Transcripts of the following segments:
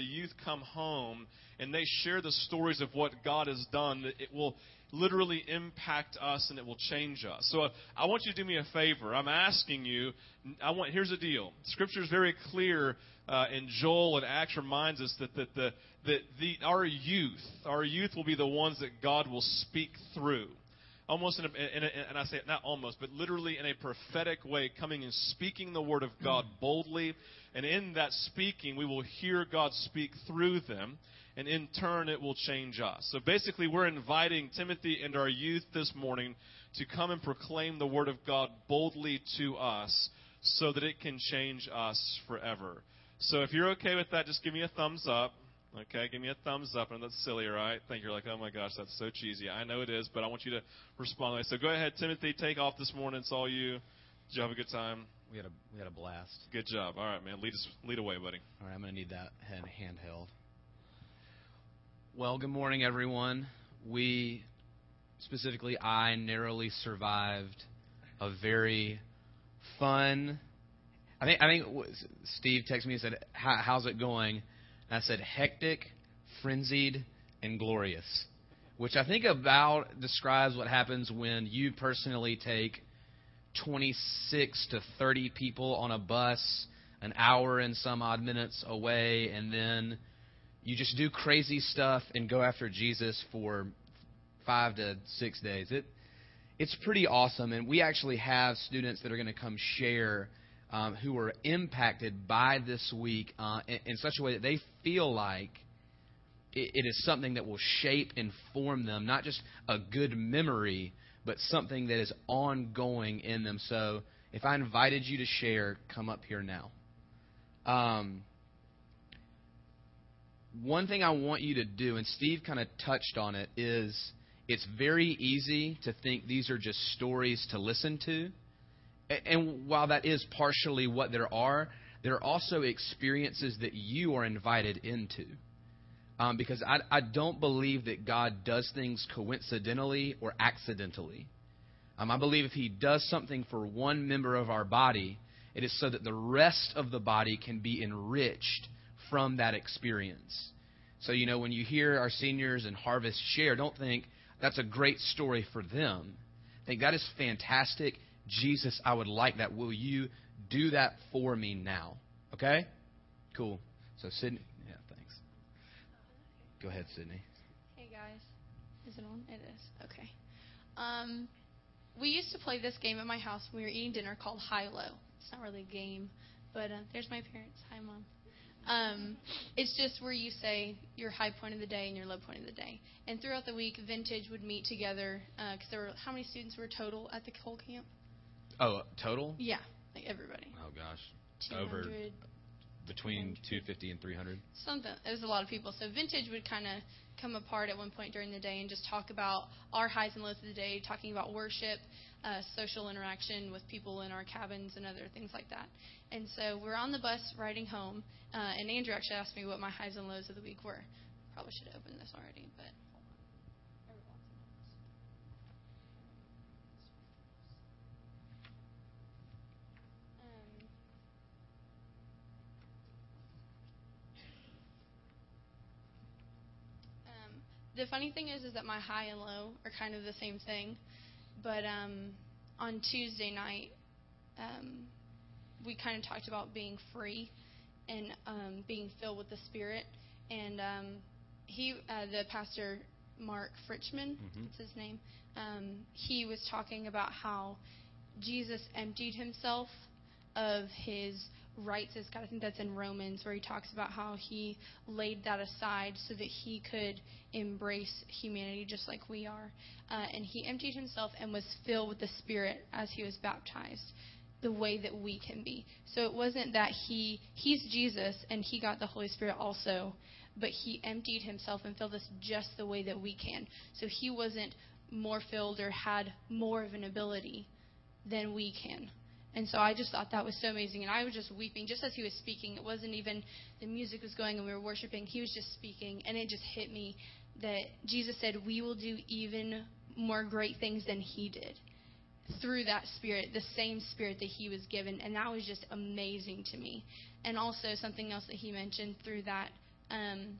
the youth come home and they share the stories of what God has done, it will literally impact us and it will change us. So I want you to do me a favor. I'm asking you. I want. Here's the deal. Scripture is very clear uh, in Joel and Acts reminds us that that the that the our youth, our youth will be the ones that God will speak through almost in a, in a, and I say it not almost, but literally in a prophetic way, coming and speaking the word of God hmm. boldly. And in that speaking, we will hear God speak through them. And in turn, it will change us. So basically, we're inviting Timothy and our youth this morning to come and proclaim the word of God boldly to us so that it can change us forever. So if you're okay with that, just give me a thumbs up. Okay, give me a thumbs up. And that's silly, right? Think you're like, oh my gosh, that's so cheesy. I know it is, but I want you to respond. So go ahead, Timothy, take off this morning. It's all you. Did you have a good time? We had a we had a blast. Good job. All right, man. Lead us lead away, buddy. All right, I'm gonna need that hand handheld. Well, good morning, everyone. We specifically, I narrowly survived a very fun. I think I think Steve texted me and said, "How's it going?" I said, hectic, frenzied, and glorious. Which I think about describes what happens when you personally take 26 to 30 people on a bus, an hour and some odd minutes away, and then you just do crazy stuff and go after Jesus for five to six days. It, it's pretty awesome, and we actually have students that are going to come share um, who are impacted by this week uh, in, in, such a way that they feel like it, it is something that will shape and form them, not just a good memory, but something that is ongoing in them. So if I invited you to share, come up here now. Um, one thing I want you to do, and Steve kind of touched on it, is it's very easy to think these are just stories to listen to. And while that is partially what there are, there are also experiences that you are invited into. Um, because I, I don't believe that God does things coincidentally or accidentally. Um, I believe if He does something for one member of our body, it is so that the rest of the body can be enriched from that experience. So, you know, when you hear our seniors and Harvest share, don't think that's a great story for them. Think that is fantastic Jesus, I would like that. Will you do that for me now? Okay? Cool. So, Sydney. Yeah, thanks. Go ahead, Sydney. Hey, guys. Is it on? It is. Okay. Um, we used to play this game at my house when we were eating dinner called High Low. It's not really a game, but uh, there's my parents. Hi, Mom. Um, it's just where you say your high point of the day and your low point of the day. And throughout the week, Vintage would meet together because uh, there were how many students were total at the whole camp? Oh, total? Yeah, like everybody. Oh gosh, 200, over between 250 and 300. Something. It was a lot of people. So vintage would kind of come apart at one point during the day and just talk about our highs and lows of the day, talking about worship, uh, social interaction with people in our cabins, and other things like that. And so we're on the bus riding home, uh, and Andrew actually asked me what my highs and lows of the week were. Probably should have opened this already, but the funny thing is, is that my high and low are kind of the same thing. But um, on Tuesday night, um, we kind of talked about being free and um, being filled with the Spirit. And um, he, uh, the pastor Mark Fritchman, mm-hmm. that's his name. Um, he was talking about how Jesus emptied himself of his rights as God. I think that's in Romans where he talks about how he laid that aside so that he could embrace humanity just like we are. Uh, and he emptied himself and was filled with the Spirit as he was baptized the way that we can be. So it wasn't that he he's Jesus and he got the Holy Spirit also, but he emptied himself and filled us just the way that we can. So he wasn't more filled or had more of an ability than we can. And so I just thought that was so amazing. And I was just weeping just as he was speaking. It wasn't even the music was going and we were worshiping. He was just speaking. And it just hit me that Jesus said, We will do even more great things than he did through that spirit, the same spirit that he was given. And that was just amazing to me. And also, something else that he mentioned through that um,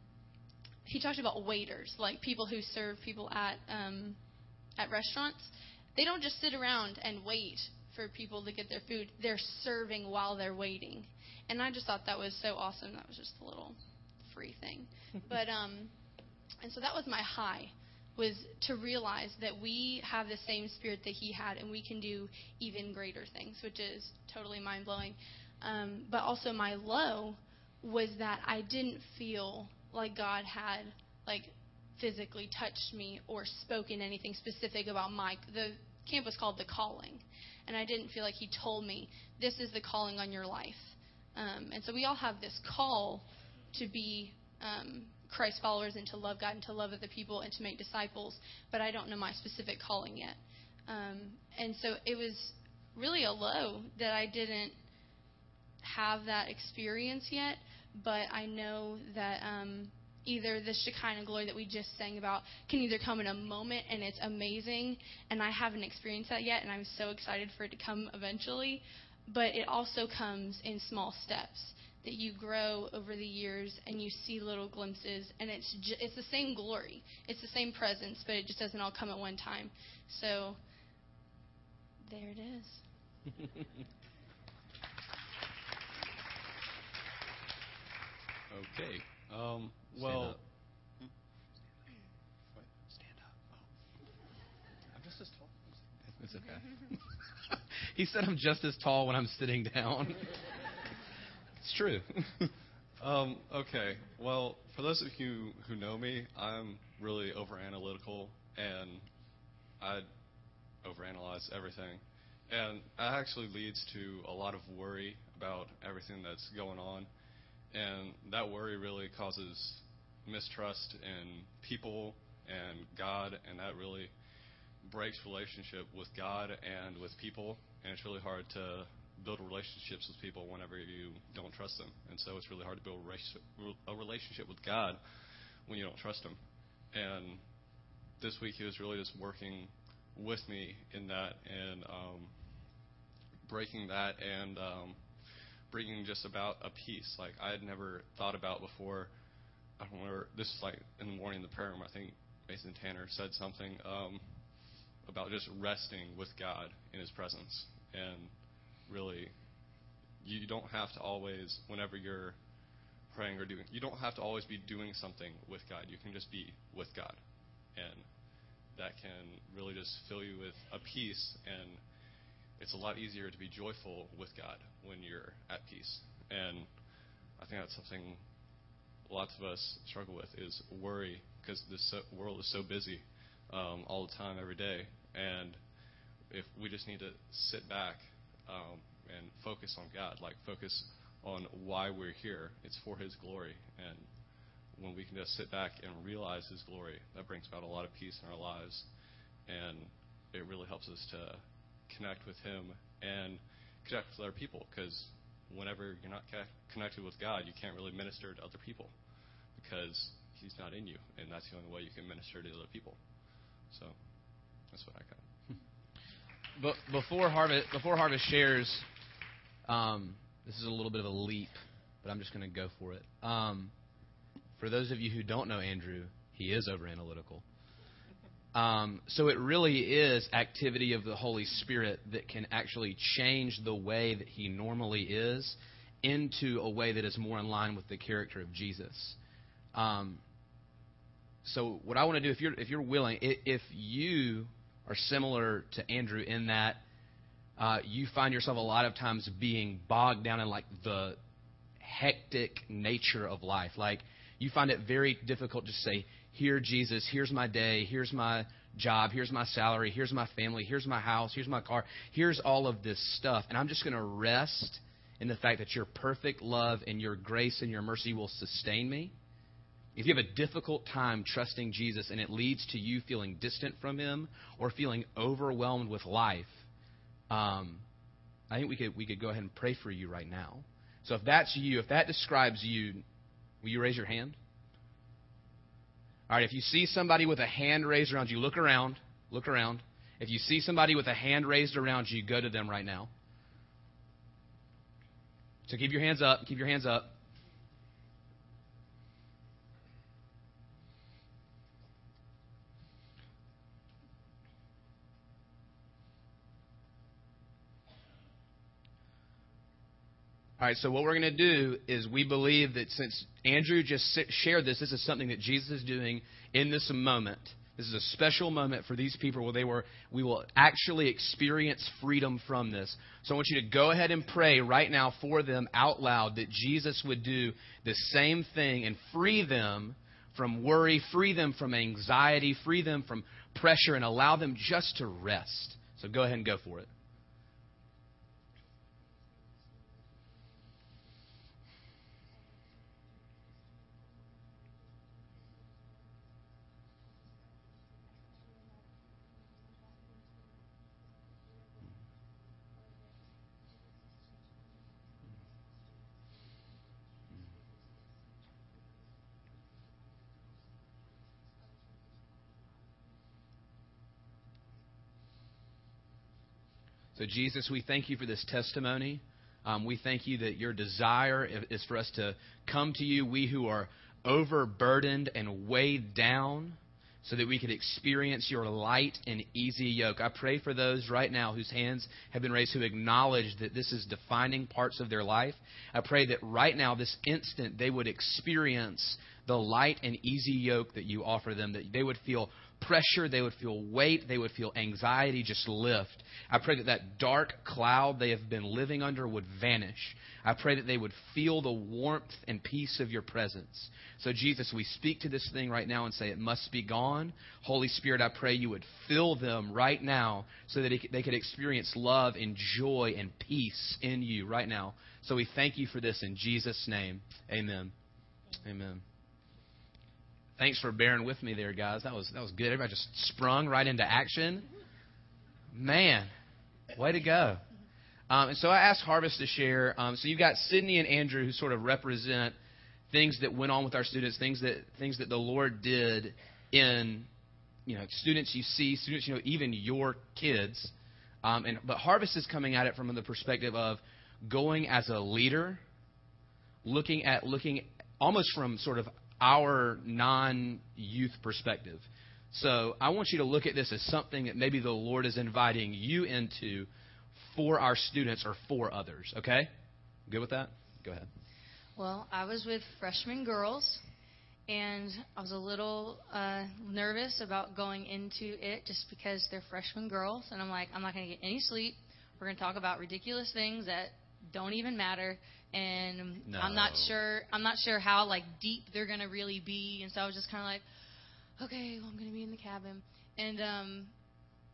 he talked about waiters, like people who serve people at um, at restaurants. They don't just sit around and wait for people to get their food. They're serving while they're waiting, and I just thought that was so awesome. That was just a little free thing, but um, and so that was my high was to realize that we have the same spirit that he had and we can do even greater things, which is totally mind blowing. Um, but also my low was that I didn't feel like God had like physically touched me or spoken anything specific about my the camp was called the calling, and I didn't feel like He told me this is the calling on your life. Um, and so we all have this call to be um, Christ followers and to love God and to love other people and to make disciples, but I don't know my specific calling yet. Um, and so it was really a low that I didn't have that experience yet, but I know that um, either the Shekinah glory that we just sang about can either come in a moment and it's amazing, and I haven't experienced that yet, and I'm so excited for it to come eventually, but it also comes in small steps that you grow over the years and you see little glimpses and it's ju- it's the same glory it's the same presence but it just doesn't all come at one time so there it is Okay. Um, Stand well, up. stand up. Oh. I'm just as tall. It's okay. he said I'm just as tall when I'm sitting down. it's true. Um, okay. Well, for those of you who know me, I'm really over analytical and I overanalyze everything. And that actually leads to a lot of worry about everything that's going on. And that worry really causes mistrust in people and God, and that really breaks relationship with God and with people. And it's really hard to build relationships with people whenever you don't trust them. And so it's really hard to build a relationship with God when you don't trust Him. And this week He was really just working with me in that and um, breaking that and um, bringing just about a peace like I had never thought about before. I don't remember. This was like in the morning in the prayer room. I think Mason Tanner said something um, about just resting with God in His presence and really, you don't have to always, whenever you're praying or doing, you don't have to always be doing something with God. You can just be with God. And that can really just fill you with a peace. And it's a lot easier to be joyful with God when you're at peace. And I think that's something lots of us struggle with is worry because this world is so busy um, all the time, every day. And if we just need to sit back um, and focus on God, like focus on why we're here. It's for His glory. And when we can just sit back and realize His glory, that brings about a lot of peace in our lives. And it really helps us to connect with Him and connect with other people because whenever you're not connected with God, you can't really minister to other people because He's not in you. And that's the only way you can minister to other people. So that's what I got. But before Harvest, before Harvest shares, um, this is a little bit of a leap, but I'm just going to go for it. Um, for those of you who don't know Andrew, he is over analytical. Um, so it really is activity of the Holy Spirit that can actually change the way that he normally is into a way that is more in line with the character of Jesus. Um, so what I want to do, if you're if you're willing, if you are similar to Andrew in that uh, you find yourself a lot of times being bogged down in like the hectic nature of life. Like you find it very difficult to say, "Here, Jesus. Here's my day. Here's my job. Here's my salary. Here's my family. Here's my house. Here's my car. Here's all of this stuff." And I'm just going to rest in the fact that your perfect love and your grace and your mercy will sustain me. If you have a difficult time trusting Jesus and it leads to you feeling distant from Him or feeling overwhelmed with life, um, I think we could we could go ahead and pray for you right now. So if that's you, if that describes you, will you raise your hand? All right. If you see somebody with a hand raised around you, look around. Look around. If you see somebody with a hand raised around you, go to them right now. So keep your hands up. Keep your hands up. All right, so what we're going to do is we believe that since Andrew just shared this, this is something that Jesus is doing in this moment. This is a special moment for these people where they were we will actually experience freedom from this. So I want you to go ahead and pray right now for them out loud that Jesus would do the same thing and free them from worry, free them from anxiety, free them from pressure and allow them just to rest. So go ahead and go for it. So, Jesus, we thank you for this testimony. Um, we thank you that your desire is for us to come to you, we who are overburdened and weighed down, so that we could experience your light and easy yoke. I pray for those right now whose hands have been raised who acknowledge that this is defining parts of their life. I pray that right now, this instant, they would experience the light and easy yoke that you offer them, that they would feel pressure, they would feel weight, they would feel anxiety just lift. I pray that that dark cloud they have been living under would vanish. I pray that they would feel the warmth and peace of your presence. So, Jesus, we speak to this thing right now and say it must be gone. Holy Spirit, I pray you would fill them right now so that they could experience love and joy and peace in you right now. So, we thank you for this in Jesus' name. Amen. Amen. Thanks for bearing with me there, guys. That was that was good. Everybody just sprung right into action. Man, way to go. Um, and so I asked Harvest to share. Um, so you've got Sydney and Andrew who sort of represent things that went on with our students, things that things that the Lord did in you know students you see, students you know, even your kids. Um, and but Harvest is coming at it from the perspective of going as a leader, looking at looking almost from sort of our non youth perspective. So I want you to look at this as something that maybe the Lord is inviting you into for our students or for others. Okay? Good with that? Go ahead. Well, I was with freshman girls, and I was a little uh, nervous about going into it just because they're freshman girls, and I'm like, I'm not going to get any sleep. We're going to talk about ridiculous things that don't even matter and no. I'm not sure I'm not sure how like deep they're gonna really be and so I was just kinda like, Okay, well I'm gonna be in the cabin and um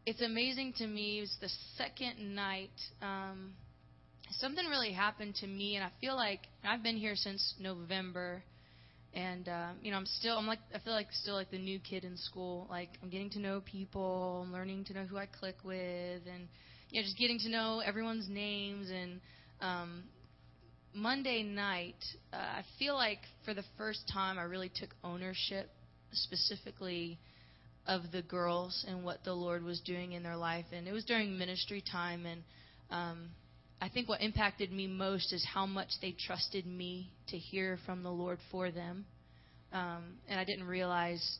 it's amazing to me, it was the second night, um something really happened to me and I feel like I've been here since November and um, you know I'm still I'm like I feel like still like the new kid in school. Like I'm getting to know people, I'm learning to know who I click with, and you know just getting to know everyone's names and um, Monday night, uh, I feel like for the first time I really took ownership specifically of the girls and what the Lord was doing in their life. And it was during ministry time. And um, I think what impacted me most is how much they trusted me to hear from the Lord for them. Um, and I didn't realize,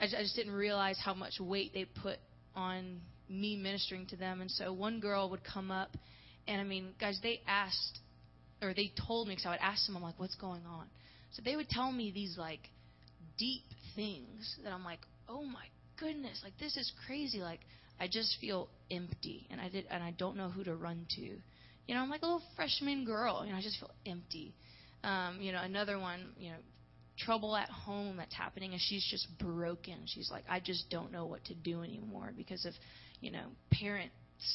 I just, I just didn't realize how much weight they put on me ministering to them. And so one girl would come up, and I mean, guys, they asked or they told me because I would ask them, I'm like, what's going on? So they would tell me these like deep things that I'm like, oh my goodness, like this is crazy. Like I just feel empty, and I did, and I don't know who to run to. You know, I'm like a little freshman girl. You know, I just feel empty. Um, you know, another one, you know, trouble at home that's happening, and she's just broken. She's like, I just don't know what to do anymore because of, you know, parent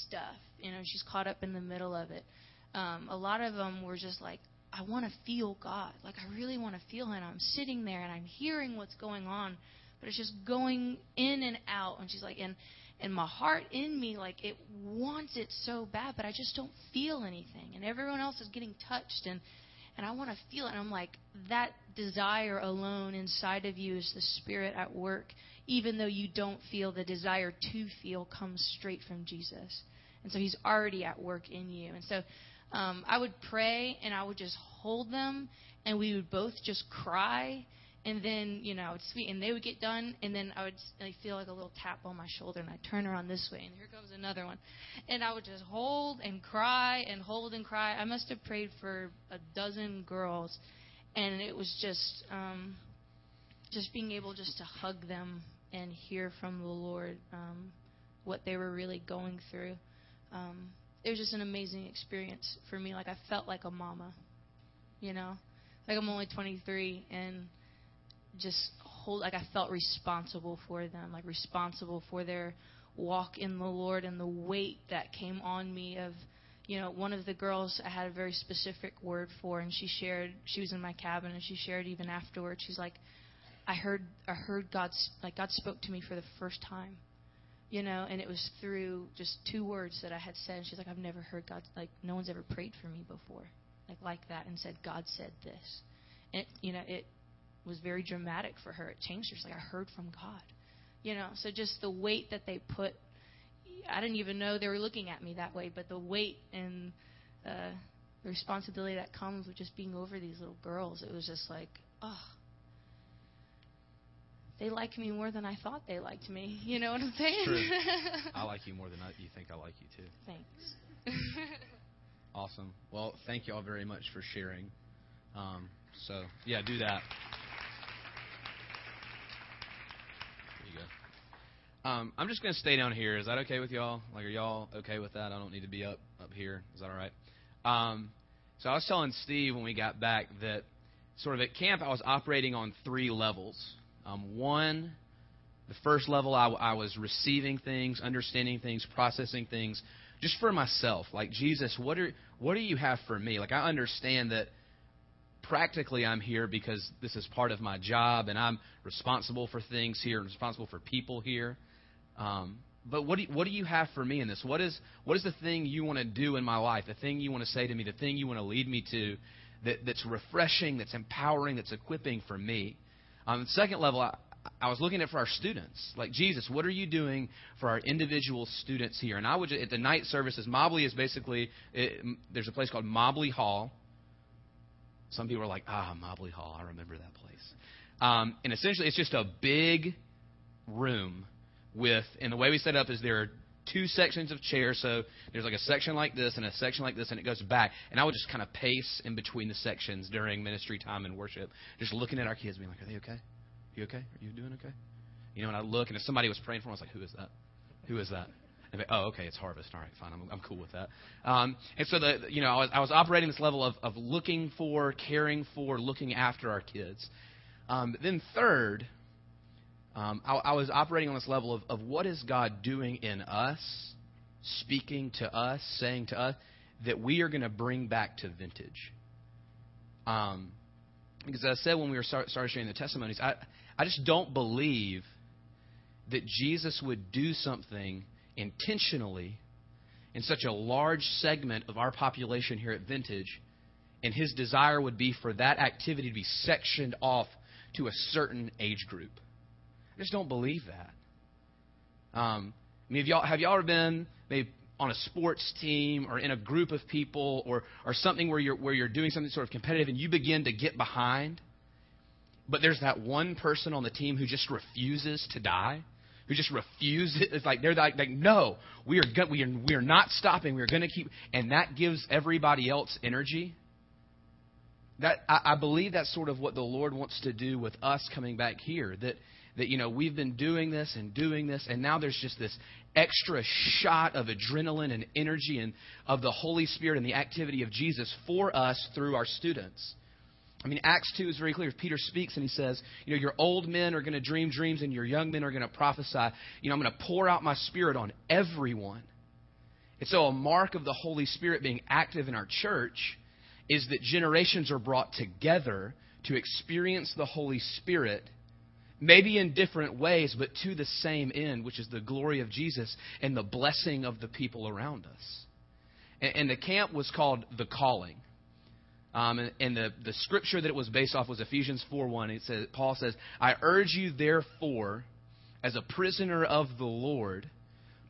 stuff. You know, she's caught up in the middle of it um, a lot of them were just like, I want to feel God. Like, I really want to feel Him. I'm sitting there and I'm hearing what's going on, but it's just going in and out. And she's like, and and my heart in me, like, it wants it so bad, but I just don't feel anything. And everyone else is getting touched, and and I want to feel it. And I'm like, that desire alone inside of you is the Spirit at work, even though you don't feel the desire to feel comes straight from Jesus. And so He's already at work in you. And so um, I would pray and I would just hold them, and we would both just cry And then, you know, I would speak, and they would get done, and then I would like, feel like a little tap on my shoulder, and I'd turn around this way, and here comes another one. And I would just hold and cry and hold and cry. I must have prayed for a dozen girls, and it was just, um, just being able just to hug them and hear from the Lord um, what they were really going through. Um, it was just an amazing experience for me. Like I felt like a mama, you know, like I'm only 23 and just hold like I felt responsible for them, like responsible for their walk in the Lord and the weight that came on me of you know, one of the girls I had a very specific word for and she shared she was in my cabin and she shared even afterwards, she's like, I heard I heard God's like God spoke to me for the first time. You know, and it was through just two words that I had said. And she's like, I've never heard God like no one's ever prayed for me before, like like that, and said God said this, and it, you know it was very dramatic for her. It changed her. She's like, I heard from God. You know, so just the weight that they put. I didn't even know they were looking at me that way, but the weight and uh, the responsibility that comes with just being over these little girls, it was just like, oh, they like me more than I thought they liked me. You know what I'm saying? True. I like you more than I, you think I like you too. Thanks. Awesome. Well, thank you all very much for sharing. Um, so yeah, do that. There you go. Um, I'm just going to stay down here. Is that okay with y'all? Like, are y'all okay with that? I don't need to be up up here. Is that all right? Um, so I was telling Steve when we got back that sort of at camp I was operating on three levels. Um, one, the first level, I, I was receiving things, understanding things, processing things, just for myself. Like Jesus, what are what do you have for me? Like I understand that practically I'm here because this is part of my job, and I'm responsible for things here, and responsible for people here. Um, but what do, you, what do you have for me in this? What is what is the thing you want to do in my life? The thing you want to say to me? The thing you want to lead me to? That, that's refreshing, that's empowering, that's equipping for me. On the second level, I, I was looking at for our students. Like, Jesus, what are you doing for our individual students here? And I would, at the night services, Mobley is basically, it, there's a place called Mobley Hall. Some people are like, ah, Mobley Hall. I remember that place. Um, and essentially, it's just a big room with, and the way we set up is there are two sections of chairs. So there's like a section like this and a section like this, and it goes back. And I would just kind of pace in between the sections during ministry time and worship, just looking at our kids, being like, "Are they okay? Are you okay? Are you doing okay?" You know, and I look, and if somebody was praying for them, I was like, "Who is that? Who is that?" And oh, okay, it's harvest. All right, fine. I'm, I'm cool with that. Um, and so the, you know, I was, I was operating this level of, of looking for, caring for, looking after our kids. Um, then third, um, I, I, was operating on this level of, of what is God doing in us, speaking to us, saying to us, that we are going to bring back to vintage. Um, because I said when we were start, started sharing the testimonies, I, I just don't believe that Jesus would do something intentionally in such a large segment of our population here at Vintage, and his desire would be for that activity to be sectioned off to a certain age group. I just don't believe that. Um, I mean, have y'all, have y'all ever been maybe on a sports team or in a group of people or, or something where you're, where you're doing something sort of competitive and you begin to get behind, but there's that one person on the team who just refuses to die? Who just refuses? It's like they're like, like no, we are go- we are we are not stopping. We are going to keep, and that gives everybody else energy. That I, I believe that's sort of what the Lord wants to do with us coming back here. That that, you know, we've been doing this and doing this, and now there's just this extra shot of adrenaline and energy and of the Holy Spirit and the activity of Jesus for us through our students. I mean, Acts 2 is very clear. Peter speaks and he says, You know, your old men are going to dream dreams and your young men are going to prophesy. You know, I'm going to pour out my spirit on everyone. And so, a mark of the Holy Spirit being active in our church is that generations are brought together to experience the Holy Spirit maybe in different ways, but to the same end, which is the glory of Jesus and the blessing of the people around us. And, and the camp was called the calling. Um, and, and the, the scripture that it was based off was Ephesians 4.1. It says, Paul says, I urge you therefore, as a prisoner of the Lord,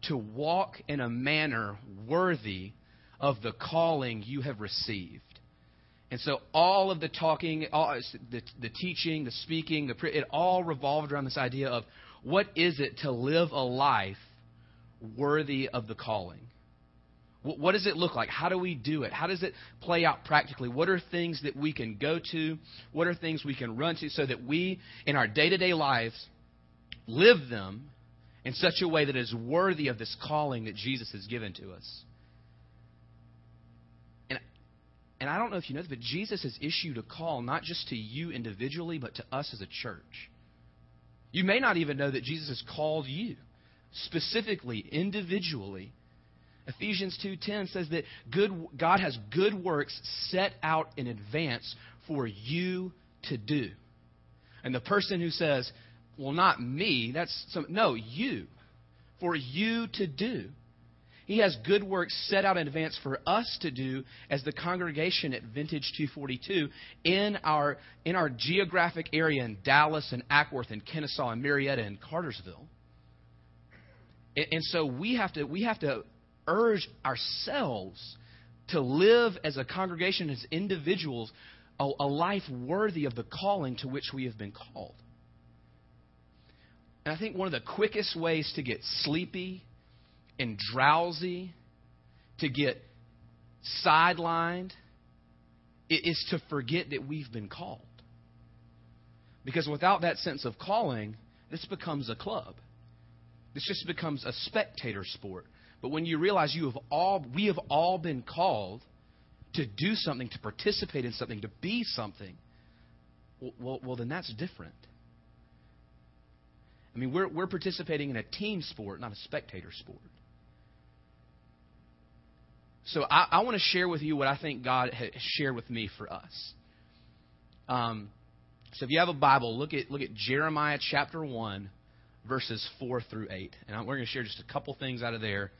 to walk in a manner worthy of the calling you have received. And so all of the talking, all, the, the teaching, the speaking, the it all revolved around this idea of what is it to live a life worthy of the calling? What does it look like? How do we do it? How does it play out practically? What are things that we can go to? What are things we can run to so that we, in our day to day lives, live them in such a way that is worthy of this calling that Jesus has given to us? And, and I don't know if you know this, but Jesus has issued a call not just to you individually, but to us as a church. You may not even know that Jesus has called you specifically, individually Ephesians 2:10 says that good, God has good works set out in advance for you to do. And the person who says, "Well, not me," that's some no, you. For you to do. He has good works set out in advance for us to do as the congregation at Vintage 242 in our in our geographic area in Dallas and Acworth and Kennesaw and Marietta and Cartersville. And, and so we have to we have to urge ourselves to live as a congregation, as individuals, a, a life worthy of the calling to which we have been called. And I think one of the quickest ways to get sleepy and drowsy, to get sidelined, is to forget that we've been called. Because without that sense of calling, this becomes a club. This just becomes a spectator sport. But when you realize you have all, we have all been called to do something, to participate in something, to be something, well, well then that's different. I mean, we're, we're participating in a team sport, not a spectator sport. So I, I want to share with you what I think God has shared with me for us. Um, so if you have a Bible, look at look at Jeremiah chapter one, verses four through eight, and we're going to share just a couple things out of there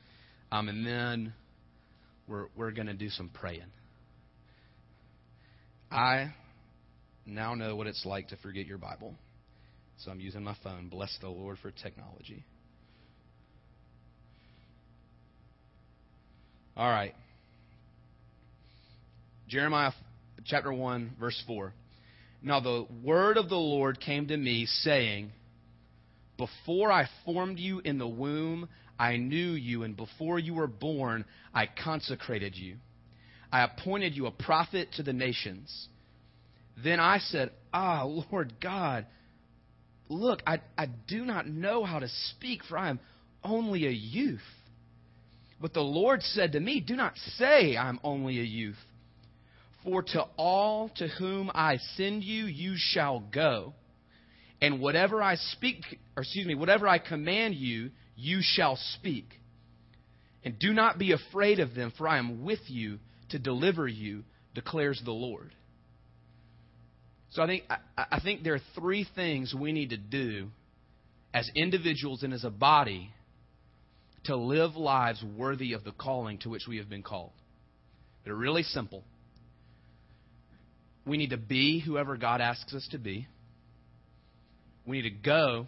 um, and then we're, we're going to do some praying. I now know what it's like to forget your Bible. So I'm using my phone. Bless the Lord for technology. All right. Jeremiah chapter 1, verse 4. Now the word of the Lord came to me, saying, Before I formed you in the womb, I knew you, and before you were born, I consecrated you. I appointed you a prophet to the nations. Then I said, Ah, Lord God, look, I, I do not know how to speak, for I am only a youth. But the Lord said to me, Do not say I am only a youth. For to all to whom I send you, you shall go. And whatever I speak, or excuse me, whatever I command you, you shall speak. And do not be afraid of them, for I am with you to deliver you, declares the Lord. So I think, I, I think there are three things we need to do as individuals and as a body to live lives worthy of the calling to which we have been called. They're really simple. We need to be whoever God asks us to be. We need to go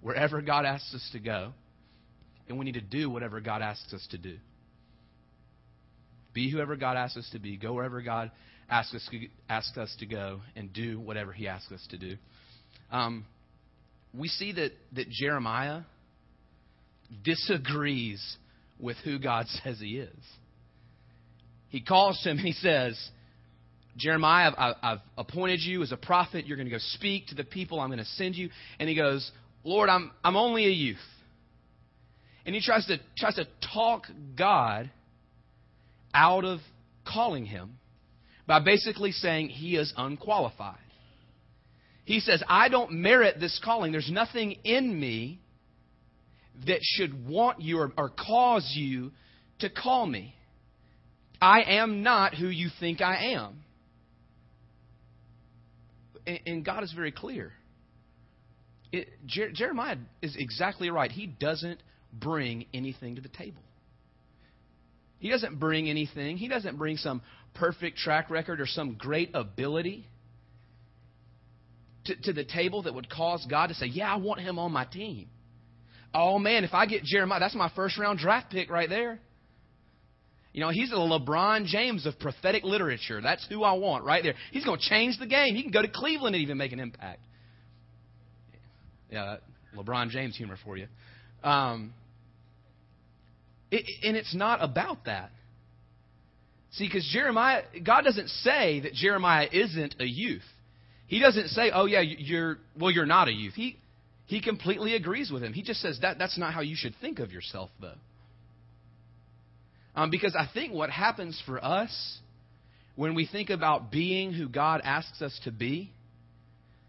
wherever God asks us to go and we need to do whatever God asks us to do. Be whoever God asks us to be. Go wherever God asks us, asks us to go, and do whatever He asks us to do. Um, we see that, that Jeremiah disagrees with who God says He is. He calls him, and he says, Jeremiah, I've, I've appointed you as a prophet. You're going to go speak to the people I'm going to send you. And he goes, Lord, I'm, I'm only a youth. And he tries to, tries to talk God out of calling him by basically saying he is unqualified. He says, I don't merit this calling. There's nothing in me that should want you or, or cause you to call me. I am not who you think I am. And, and God is very clear. It, Jer- Jeremiah is exactly right. He doesn't bring anything to the table. He doesn't bring anything. He doesn't bring some perfect track record or some great ability to, to the table that would cause God to say, Yeah, I want him on my team. Oh, man, if I get Jeremiah, that's my first round draft pick right there. You know, he's the LeBron James of prophetic literature. That's who I want right there. He's going to change the game. He can go to Cleveland and even make an impact. Yeah, LeBron James humor for you. Um, it, and it's not about that. See, because Jeremiah, God doesn't say that Jeremiah isn't a youth. He doesn't say, "Oh yeah, you're well, you're not a youth." He he completely agrees with him. He just says that that's not how you should think of yourself, though. Um, because I think what happens for us when we think about being who God asks us to be,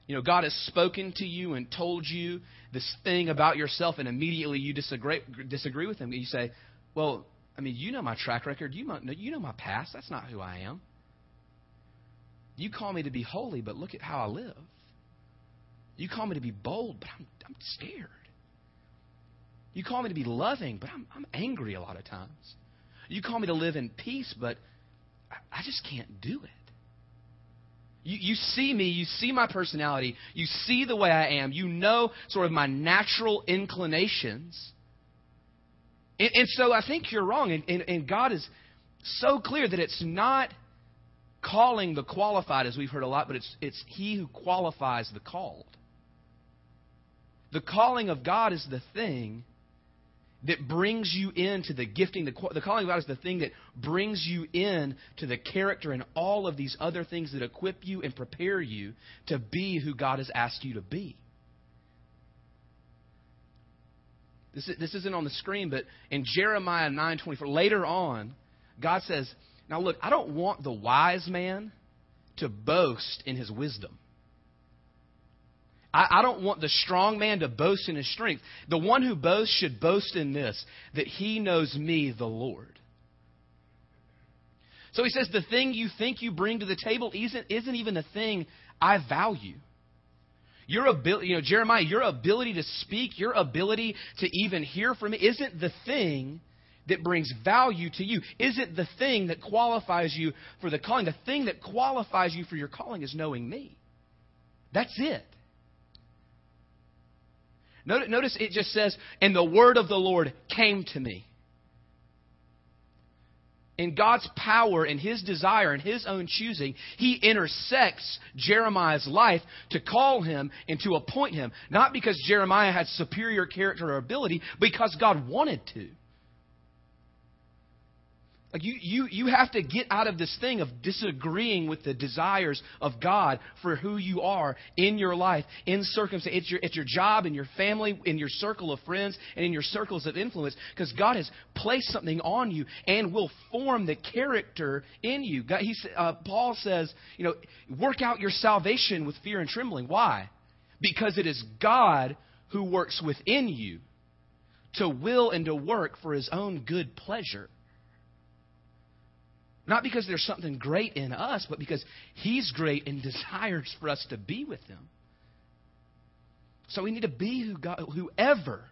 you know, God has spoken to you and told you this thing about yourself, and immediately you disagree disagree with Him. You say, "Well, I mean, you know my track record. You know, you know my past. That's not who I am. You call me to be holy, but look at how I live. You call me to be bold, but I'm, I'm scared. You call me to be loving, but I'm, I'm angry a lot of times. You call me to live in peace, but I, I just can't do it. You, you see me, you see my personality, you see the way I am, you know sort of my natural inclinations. And, and so I think you're wrong. And, and, and God is so clear that it's not calling the qualified, as we've heard a lot, but it's, it's He who qualifies the called. The calling of God is the thing that brings you into the gifting. The, the calling of God is the thing that brings you in to the character and all of these other things that equip you and prepare you to be who God has asked you to be. This, is, this isn't on the screen, but in Jeremiah 9:24, later on, God says, "Now look, I don't want the wise man to boast in his wisdom. I, I don't want the strong man to boast in his strength. The one who boasts should boast in this, that he knows me, the Lord." So he says, the thing you think you bring to the table isn't, isn't even a thing I value. Your ability, you know, Jeremiah, your ability to speak, your ability to even hear from me isn't the thing that brings value to you. Isn't the thing that qualifies you for the calling. The thing that qualifies you for your calling is knowing me. That's it. Notice it just says, and the word of the Lord came to me in God's power and His desire and His own choosing, He intersects Jeremiah's life to call him and to appoint him. Not because Jeremiah had superior character or ability, because God wanted to. Like you, you, you have to get out of this thing of disagreeing with the desires of God for who you are in your life, in circumstance, It's your, at your job, in your family, in your circle of friends, and in your circles of influence, because God has placed something on you and will form the character in you. God, he, uh, Paul says, you know, work out your salvation with fear and trembling. Why? Because it is God who works within you to will and to work for his own good pleasure. Not because there's something great in us, but because He's great and desires for us to be with Him. So we need to be who God, whoever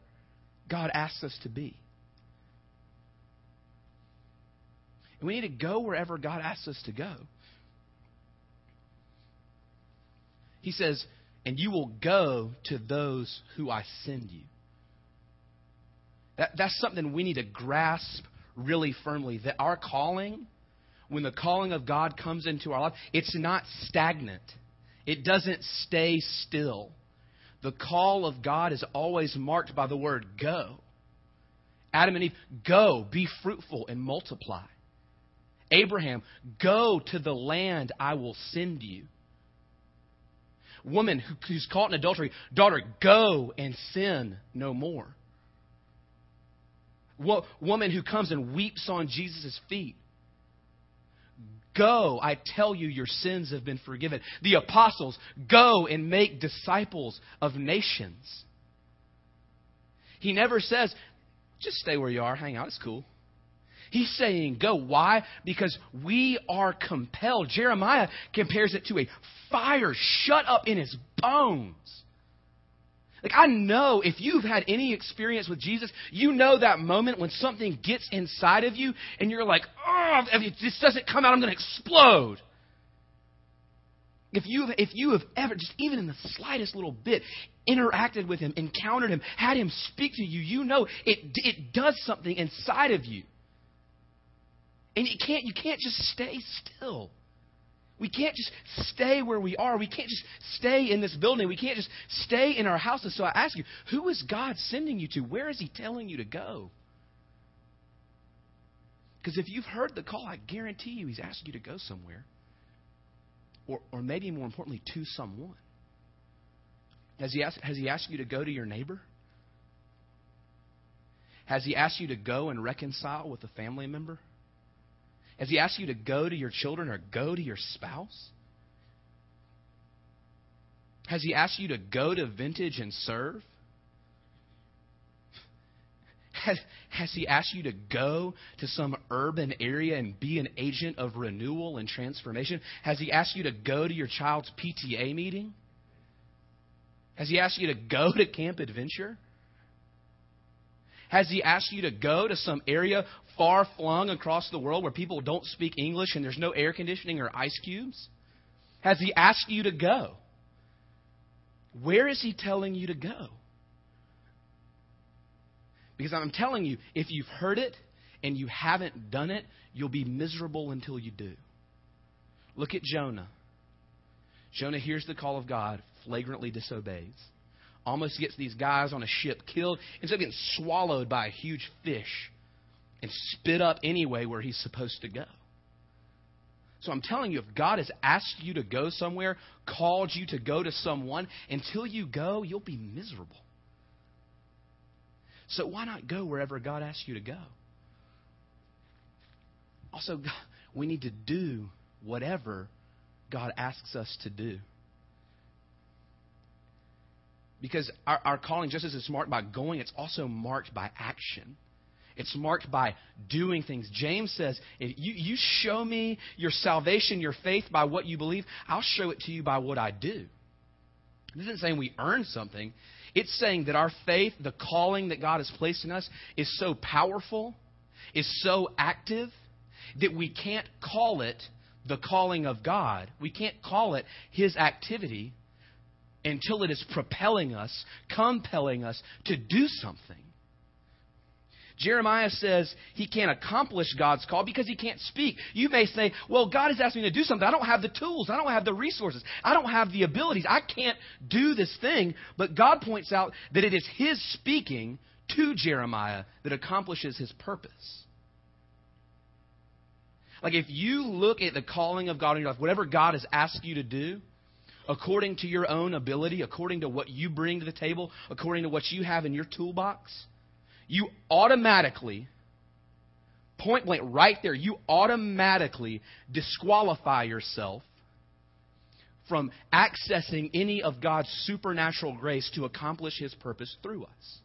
God asks us to be. And we need to go wherever God asks us to go. He says, and you will go to those who I send you. That, that's something we need to grasp really firmly that our calling when the calling of God comes into our life, it's not stagnant. It doesn't stay still. The call of God is always marked by the word go. Adam and Eve, go, be fruitful and multiply. Abraham, go to the land I will send you. Woman who's caught in adultery, daughter, go and sin no more. Woman who comes and weeps on Jesus' feet, Go, I tell you, your sins have been forgiven. The apostles, go and make disciples of nations. He never says, just stay where you are, hang out, it's cool. He's saying go. Why? Because we are compelled. Jeremiah compares it to a fire shut up in his bones. Like, I know if you've had any experience with Jesus, you know that moment when something gets inside of you and you're like, oh, if this doesn't come out, I'm going to explode. If you, if you have ever, just even in the slightest little bit, interacted with him, encountered him, had him speak to you, you know it, it does something inside of you. And you can't, you can't just stay still. We can't just stay where we are. We can't just stay in this building. We can't just stay in our houses. So I ask you, who is God sending you to? Where is He telling you to go? Because if you've heard the call, I guarantee you He's asking you to go somewhere. Or, or maybe more importantly, to someone. Has he, asked, has he asked you to go to your neighbor? Has he asked you to go and reconcile with a family member? Has he asked you to go to your children or go to your spouse? Has he asked you to go to vintage and serve? Has, has he asked you to go to some urban area and be an agent of renewal and transformation? Has he asked you to go to your child's PTA meeting? Has he asked you to go to Camp Adventure? Has he asked you to go to some area far flung across the world where people don't speak English and there's no air conditioning or ice cubes? Has he asked you to go? Where is he telling you to go? Because I'm telling you, if you've heard it and you haven't done it, you'll be miserable until you do. Look at Jonah. Jonah hears the call of God, flagrantly disobeys almost gets these guys on a ship killed, ends up getting swallowed by a huge fish and spit up anyway where he's supposed to go. So I'm telling you, if God has asked you to go somewhere, called you to go to someone, until you go, you'll be miserable. So why not go wherever God asks you to go? Also, we need to do whatever God asks us to do. Because our, our calling, just as it's marked by going, it's also marked by action. It's marked by doing things. James says, if you, you show me your salvation, your faith by what you believe, I'll show it to you by what I do. This isn't saying we earn something. It's saying that our faith, the calling that God has placed in us, is so powerful, is so active, that we can't call it the calling of God. We can't call it His activity until it is propelling us, compelling us to do something. Jeremiah says he can't accomplish God's call because he can't speak. You may say, Well, God has asked me to do something. I don't have the tools. I don't have the resources. I don't have the abilities. I can't do this thing. But God points out that it is his speaking to Jeremiah that accomplishes his purpose. Like if you look at the calling of God in your life, whatever God has asked you to do, according to your own ability, according to what you bring to the table, according to what you have in your toolbox, you automatically, point blank, right there, you automatically disqualify yourself from accessing any of God's supernatural grace to accomplish His purpose through us.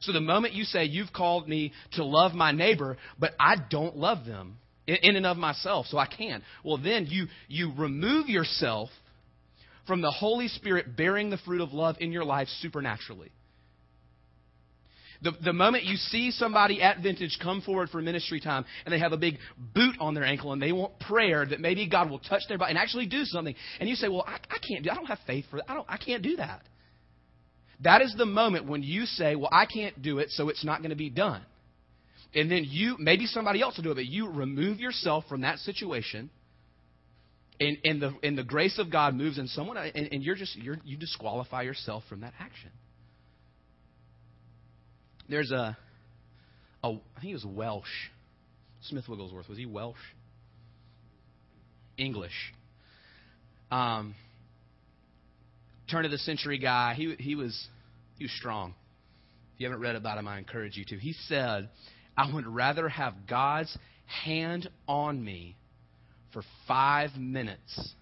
So the moment you say, You've called me to love my neighbor, but I don't love them, in and of myself, so I can't, Well, then you, you remove yourself from the Holy Spirit bearing the fruit of love in your life supernaturally. The, the moment you see somebody at Vintage come forward for ministry time and they have a big boot on their ankle and they want prayer that maybe God will touch their body and actually do something, and you say, Well, I, I can't do I don't have faith for that. I, don't, I can't do that. That is the moment when you say, Well, I can't do it, so it's not going to be done and then you, maybe somebody else will do it, but you remove yourself from that situation, and, and, the, and the grace of God moves in someone, and, and you're just, you're, you disqualify yourself from that action. There's a, a, I think he was Welsh. Smith Wigglesworth. Was he Welsh? English. Um, turn of the century guy. He, he, was, he was strong. If you haven't read about him, I encourage you to. He said I would rather have God's hand on me for five minutes.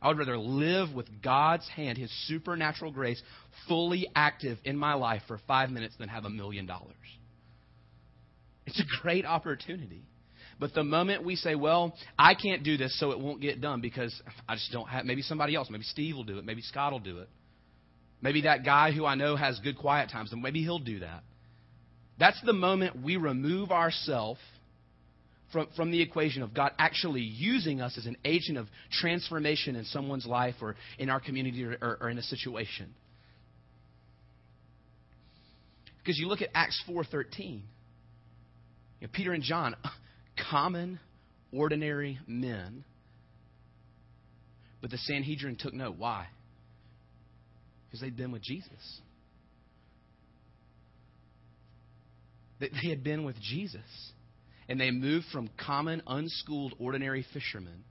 I would rather live with God's hand, His supernatural grace, fully active in my life for five minutes than have a million dollars. It's a great opportunity. But the moment we say, well, I can't do this, so it won't get done because I just don't have, maybe somebody else, maybe Steve will do it, maybe Scott will do it. Maybe that guy who I know has good quiet times, and maybe he'll do that. That's the moment we remove ourselves from, from the equation of God actually using us as an agent of transformation in someone's life or in our community or, or, or in a situation. Because you look at Acts 4.13. You know, Peter and John, common, ordinary men. But the Sanhedrin took note. Why? Because they'd been with Jesus. They had been with Jesus. And they moved from common, unschooled, ordinary fishermen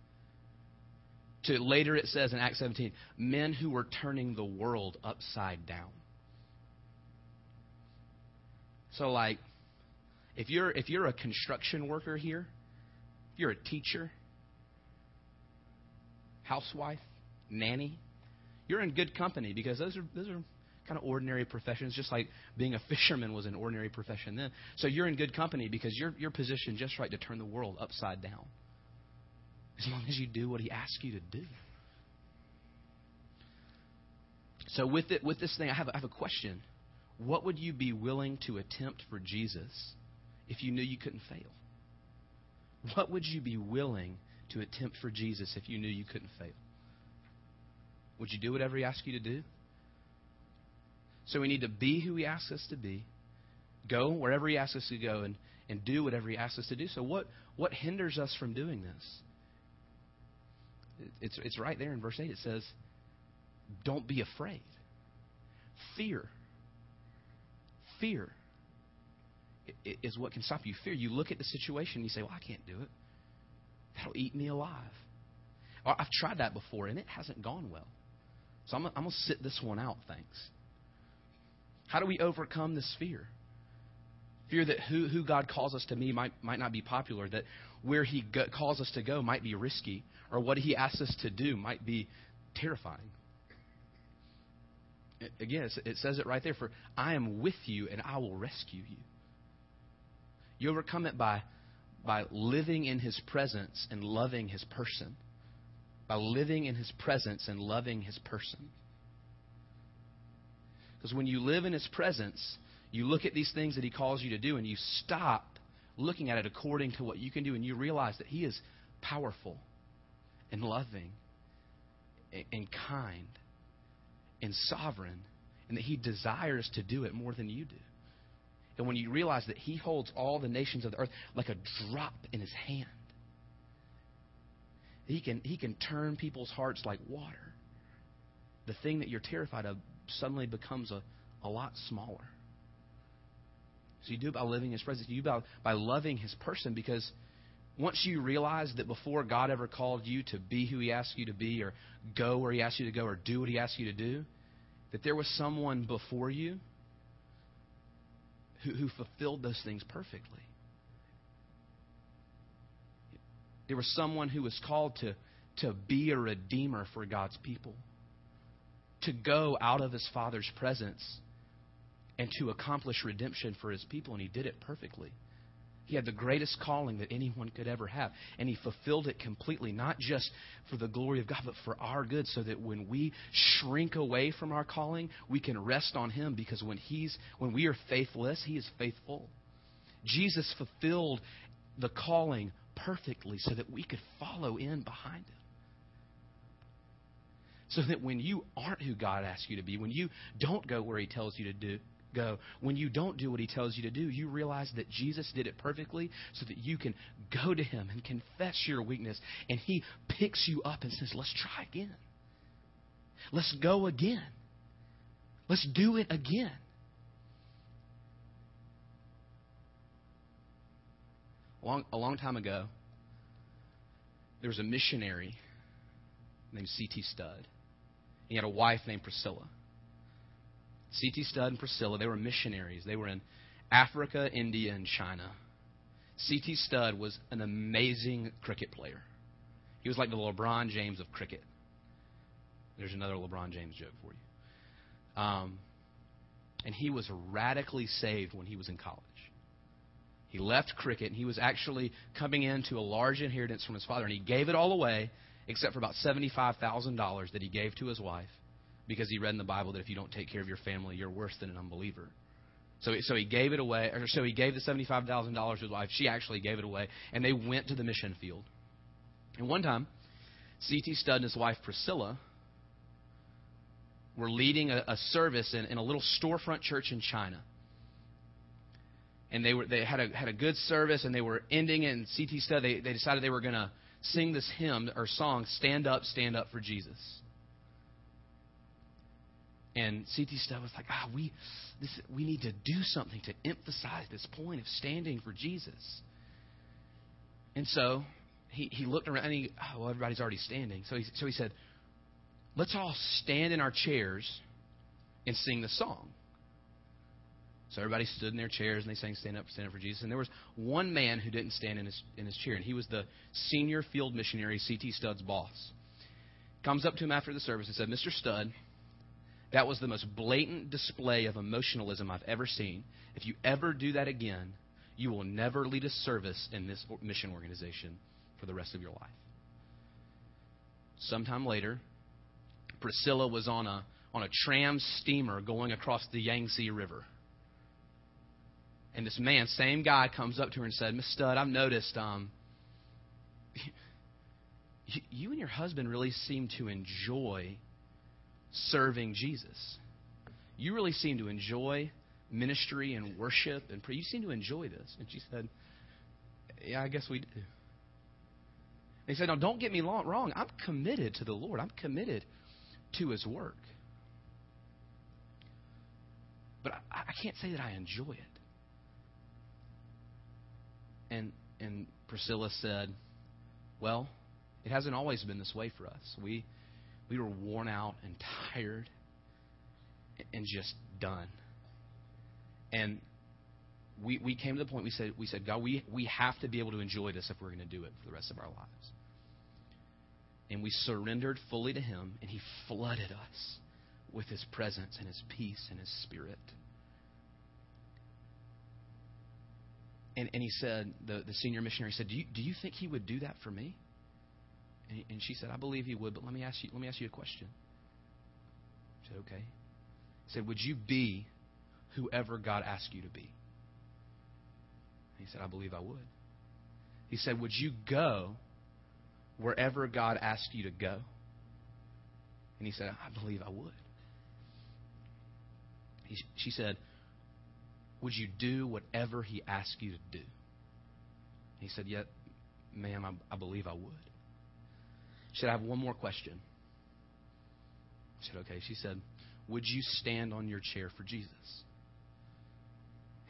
to later it says in Acts 17, men who were turning the world upside down. So like if you're if you're a construction worker here, if you're a teacher, housewife, nanny, you're in good company because those are those are kind of ordinary professions, just like being a fisherman was an ordinary profession then. So you're in good company because you're you're positioned just right to turn the world upside down. As long as you do what he asks you to do. So with it with this thing, I have I have a question. What would you be willing to attempt for Jesus if you knew you couldn't fail? What would you be willing to attempt for Jesus if you knew you couldn't fail? Would you do whatever He asks you to do? So we need to be who He asks us to be, go wherever He asks us to go, and, and do whatever He asks us to do. So what, what hinders us from doing this? It's, it's right there in verse 8. It says, Don't be afraid. Fear fear is what can stop you. Fear. You look at the situation and you say, well, I can't do it. That'll eat me alive. I've tried that before and it hasn't gone well. So I'm, I'm going to sit this one out, thanks. How do we overcome this fear? Fear that who, who God calls us to be might, might not be popular, that where He go, calls us to go might be risky, or what He asks us to do might be terrifying again, it says it right there for I am with you and I will rescue you. You overcome it by, by living in his presence and loving his person. By living in his presence and loving his person. Because when you live in his presence, you look at these things that he calls you to do and you stop looking at it according to what you can do and you realize that he is powerful and loving and kind and sovereign, and that He desires to do it more than you do. And when you realize that He holds all the nations of the earth like a drop in His hand, He can, he can turn people's hearts like water. The thing that you're terrified of suddenly becomes a, a lot smaller. So you do it by living His presence. You do it by, by loving His person because once you realize that before God ever called you to be who He asked you to be, or go where He asked you to go, or do what He asked you to do, that there was someone before you who, who fulfilled those things perfectly. There was someone who was called to, to be a redeemer for God's people, to go out of His Father's presence and to accomplish redemption for His people, and He did it perfectly. He had the greatest calling that anyone could ever have. And he fulfilled it completely, not just for the glory of God, but for our good, so that when we shrink away from our calling, we can rest on him because when he's when we are faithless, he is faithful. Jesus fulfilled the calling perfectly so that we could follow in behind him. So that when you aren't who God asks you to be, when you don't go where he tells you to do, go. When you don't do what he tells you to do, you realize that Jesus did it perfectly so that you can go to him and confess your weakness. And he picks you up and says, Let's try again. Let's go again. Let's do it again. A long, a long time ago, there was a missionary named C.T. Studd. He had a wife named Priscilla. C.T. Studd and Priscilla, they were missionaries. They were in Africa, India, and China. C.T. Studd was an amazing cricket player. He was like the LeBron James of cricket. There's another LeBron James joke for you. Um, and he was radically saved when he was in college. He left cricket and he was actually coming into a large inheritance from his father, and he gave it all away except for about $75,000 that he gave to his wife because he read in the Bible that if you don't take care of your family, you're worse than an unbeliever. So, so he gave it away, or so he gave the seventy-five thousand dollars to his wife. She actually gave it away, and they went to the mission field. And one time, C.T. Studd and his wife Priscilla were leading a, a service in, in a little storefront church in China. and they were they had a had a good service, and they were ending it. And CT Studd they they decided they were going to sing this hymn or song, "Stand Up, Stand Up for Jesus." And CT Studd was like, "Ah, we this, we need to do something to emphasize this point of standing for Jesus." And so he, he looked around and he, oh, well, everybody's already standing. So he, so he said, let's all stand in our chairs and sing the song. So everybody stood in their chairs and they sang Stand Up, Stand Up for Jesus. And there was one man who didn't stand in his, in his chair, and he was the senior field missionary, C.T. Studd's boss. Comes up to him after the service and said, Mr. Studd, that was the most blatant display of emotionalism I've ever seen. If you ever do that again, you will never lead a service in this mission organization for the rest of your life. Sometime later, Priscilla was on a, on a tram steamer going across the Yangtze River. And this man, same guy, comes up to her and said, Miss Studd, I've noticed um, you and your husband really seem to enjoy serving Jesus. You really seem to enjoy ministry and worship and pray. You seem to enjoy this. And she said, Yeah, I guess we do. And he said, No, don't get me wrong. I'm committed to the Lord, I'm committed to his work. But I, I can't say that I enjoy it. And, and Priscilla said, Well, it hasn't always been this way for us. We, we were worn out and tired and just done. And we, we came to the point we said, we said, God, we, we have to be able to enjoy this if we're going to do it for the rest of our lives. And we surrendered fully to Him, and He flooded us with His presence and His peace and His Spirit. And, and he said, the, the senior missionary said, do you, do you think he would do that for me? And, she said, I believe he would, but let me ask you, let me ask you a question. He said, okay. He said, would you be whoever God asked you to be? He said, I believe I would. He said, Would you go wherever God asked you to go? And he said, I believe I would. He, she said, Would you do whatever he asked you to do? He said, Yeah, ma'am, I, I believe I would. She said, I have one more question. I said, Okay. She said, Would you stand on your chair for Jesus?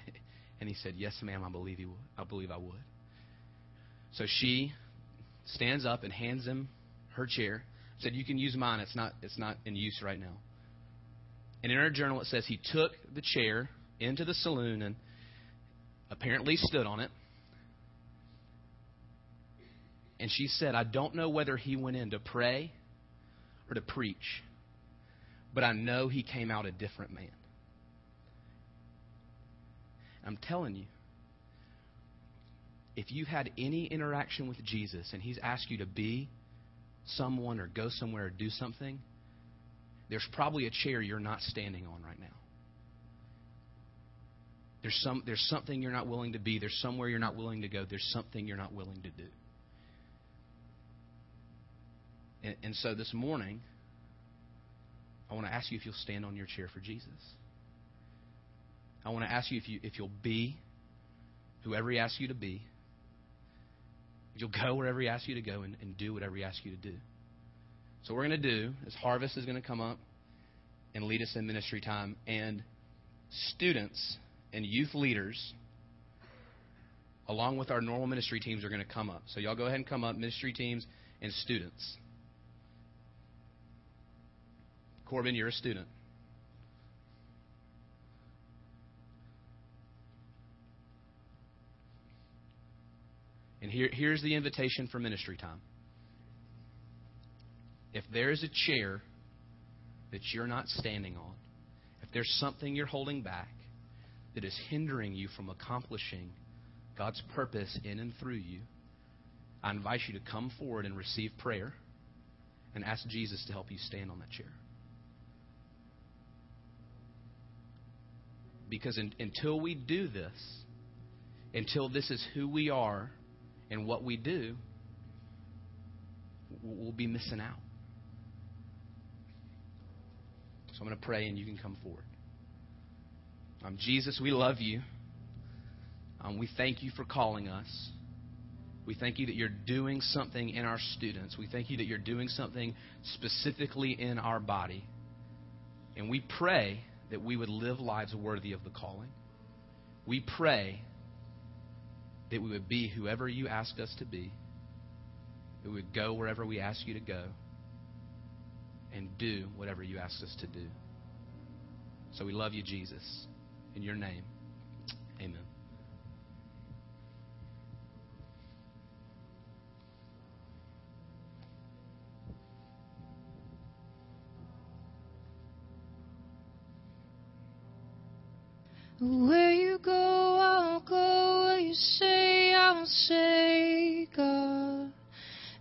And he said, Yes, ma'am, I believe he would. I believe I would. So she stands up and hands him her chair. Said, You can use mine. It's not it's not in use right now. And in her journal it says he took the chair into the saloon and apparently stood on it. And she said, I don't know whether he went in to pray or to preach, but I know he came out a different man. I'm telling you, if you had any interaction with Jesus and he's asked you to be someone or go somewhere or do something, there's probably a chair you're not standing on right now. There's, some, there's something you're not willing to be. There's somewhere you're not willing to go. There's something you're not willing to do. And, and so this morning, I want to ask you if you'll stand on your chair for Jesus. I want to ask you if, you if you'll be whoever He asks you to be. If you'll go wherever He asks you to go and, and do whatever He asks you to do. So, what we're going to do is Harvest is going to come up and lead us in ministry time. And students and youth leaders, along with our normal ministry teams, are going to come up. So, y'all go ahead and come up, ministry teams and students. Corbin, you're a student. And here, here's the invitation for ministry time. If there is a chair that you're not standing on, if there's something you're holding back that is hindering you from accomplishing God's purpose in and through you, I invite you to come forward and receive prayer and ask Jesus to help you stand on that chair. Because in, until we do this, until this is who we are and what we do, we'll be missing out. So I'm going to pray and you can come forward. Um, Jesus, we love you. Um, we thank you for calling us. We thank you that you're doing something in our students. We thank you that you're doing something specifically in our body. And we pray that we would live lives worthy of the calling. We pray that we would be whoever you ask us to be, that we would go wherever we ask you to go, and do whatever you ask us to do. So we love you, Jesus. In your name, amen. Where you go, I'll go. Where you say, I'll say, God.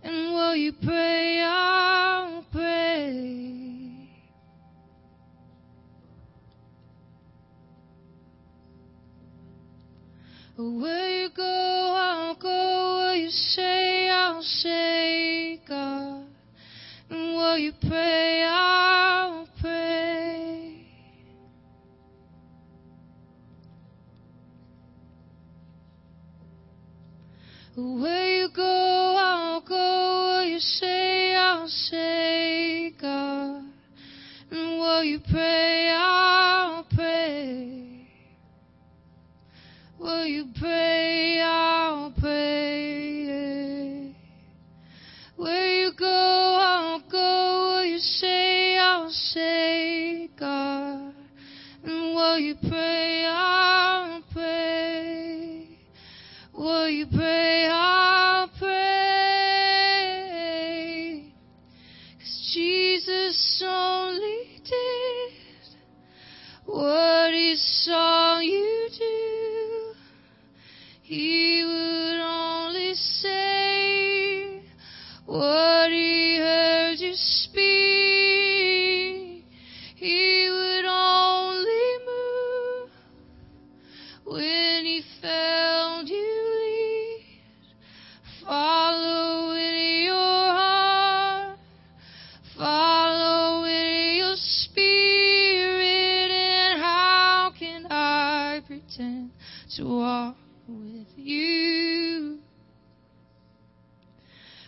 And will you pray, I'll pray. Where you go, I'll go. Where you say, I'll say, God. And will you pray, I'll You pray.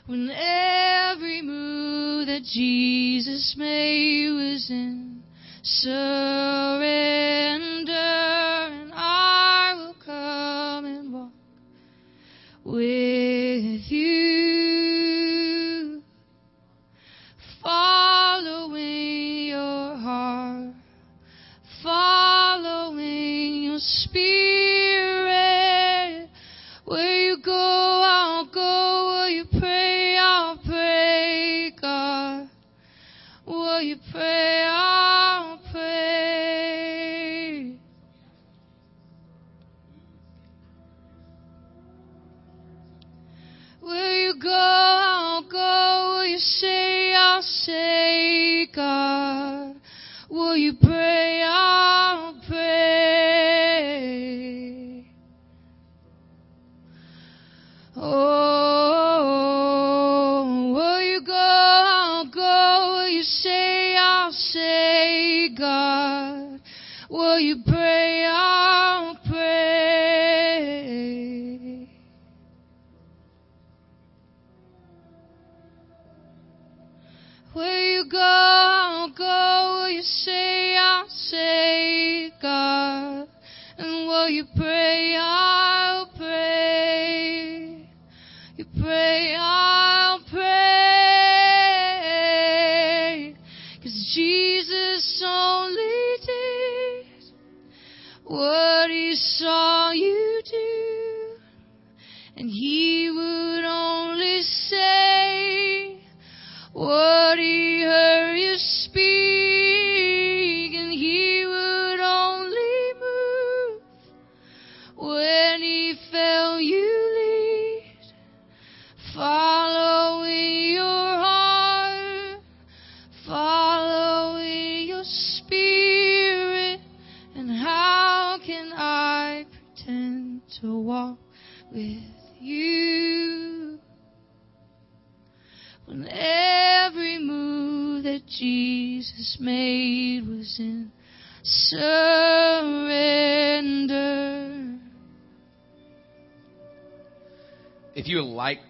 when every move that Jesus made was in so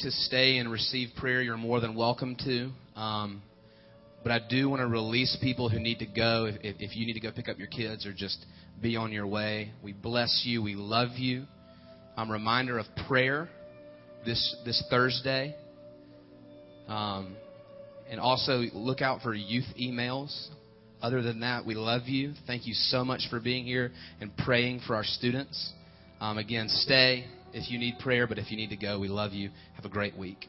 to stay and receive prayer, you're more than welcome to. Um, but I do want to release people who need to go. If, if, you need to go pick up your kids or just be on your way, we bless you. We love you. Um, reminder of prayer this this Thursday. Um, and also look out for youth emails. Other than that, we love you. Thank you so much for being here and praying for our students. Um, again, stay if you need prayer, but if you need to go, we love you. Have a great week.